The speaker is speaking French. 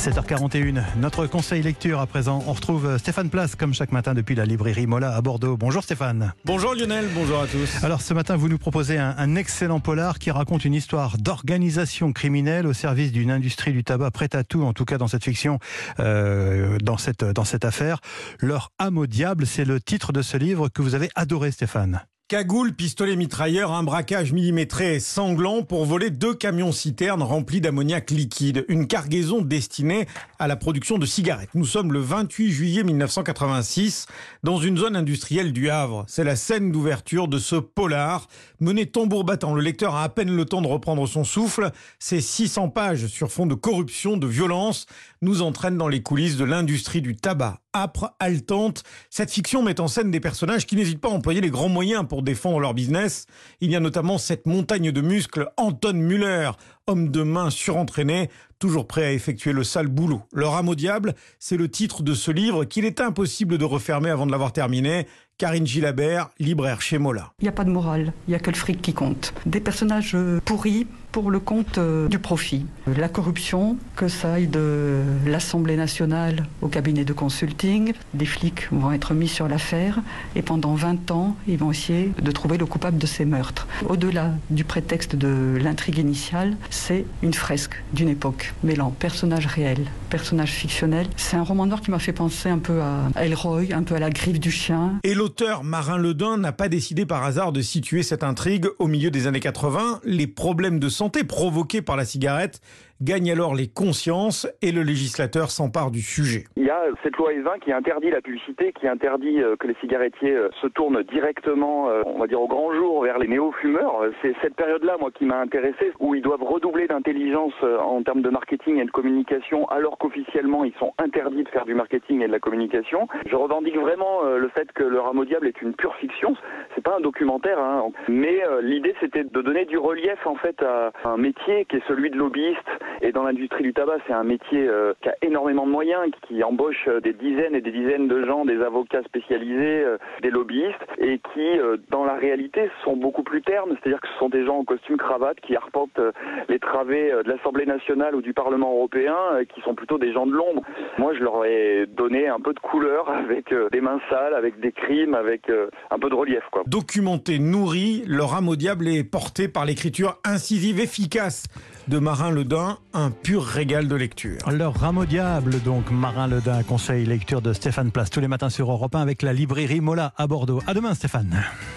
7h41, notre conseil lecture à présent. On retrouve Stéphane Place comme chaque matin depuis la librairie Mola à Bordeaux. Bonjour Stéphane. Bonjour Lionel, bonjour à tous. Alors ce matin, vous nous proposez un, un excellent polar qui raconte une histoire d'organisation criminelle au service d'une industrie du tabac prête à tout, en tout cas dans cette fiction, euh, dans, cette, dans cette affaire. Leur âme au diable, c'est le titre de ce livre que vous avez adoré Stéphane. Cagoule, pistolet mitrailleur, un braquage millimétré sanglant pour voler deux camions citernes remplis d'ammoniac liquide. Une cargaison destinée à la production de cigarettes. Nous sommes le 28 juillet 1986 dans une zone industrielle du Havre. C'est la scène d'ouverture de ce polar mené tambour battant. Le lecteur a à peine le temps de reprendre son souffle. Ces 600 pages sur fond de corruption, de violence nous entraînent dans les coulisses de l'industrie du tabac. Âpre, haletante, cette fiction met en scène des personnages qui n'hésitent pas à employer les grands moyens pour défendre leur business. Il y a notamment cette montagne de muscles, Anton Müller, homme de main surentraîné, toujours prêt à effectuer le sale boulot. Le rameau diable, c'est le titre de ce livre qu'il est impossible de refermer avant de l'avoir terminé. Karine Gilabert, libraire chez Mola. Il n'y a pas de morale, il n'y a que le fric qui compte. Des personnages pourris pour le compte euh, du profit. La corruption, que ça aille de l'Assemblée nationale au cabinet de consulting, des flics vont être mis sur l'affaire et pendant 20 ans, ils vont essayer de trouver le coupable de ces meurtres. Au-delà du prétexte de l'intrigue initiale, c'est une fresque d'une époque, mêlant personnages réels, personnages fictionnels. C'est un roman noir qui m'a fait penser un peu à Elroy, un peu à la griffe du chien. Et l'auteur Marin Ledun n'a pas décidé par hasard de situer cette intrigue au milieu des années 80. Les problèmes de santé provoquée par la cigarette gagne alors les consciences et le législateur s'empare du sujet. Il y a cette loi E20 qui interdit la publicité, qui interdit euh, que les cigarettiers euh, se tournent directement, euh, on va dire au grand jour, vers les néo-fumeurs. C'est cette période-là, moi, qui m'a intéressé, où ils doivent redoubler d'intelligence en termes de marketing et de communication, alors qu'officiellement ils sont interdits de faire du marketing et de la communication. Je revendique vraiment le fait que Le Rameau Diable est une pure fiction. C'est pas un documentaire, hein. mais l'idée c'était de donner du relief en fait à un métier qui est celui de lobbyiste et dans l'industrie du tabac, c'est un métier euh, qui a énormément de moyens, qui embauche euh, des dizaines et des dizaines de gens, des avocats spécialisés, euh, des lobbyistes, et qui, dans la réalité, sont beaucoup plus ternes. C'est-à-dire que ce sont des gens en costume cravate qui arpentent les travées de l'Assemblée nationale ou du Parlement européen, qui sont plutôt des gens de l'ombre. Moi, je leur ai donné un peu de couleur avec des mains sales, avec des crimes, avec un peu de relief. Quoi. Documenté, nourri, le rameau diable est porté par l'écriture incisive efficace de Marin Ledin, un pur régal de lecture. Le rameau diable, donc, Marin Ledin, conseil lecture de Stéphane Place, tous les matins sur Europe 1 avec la librairie Mola à Bordeaux. À demain, Stéphane.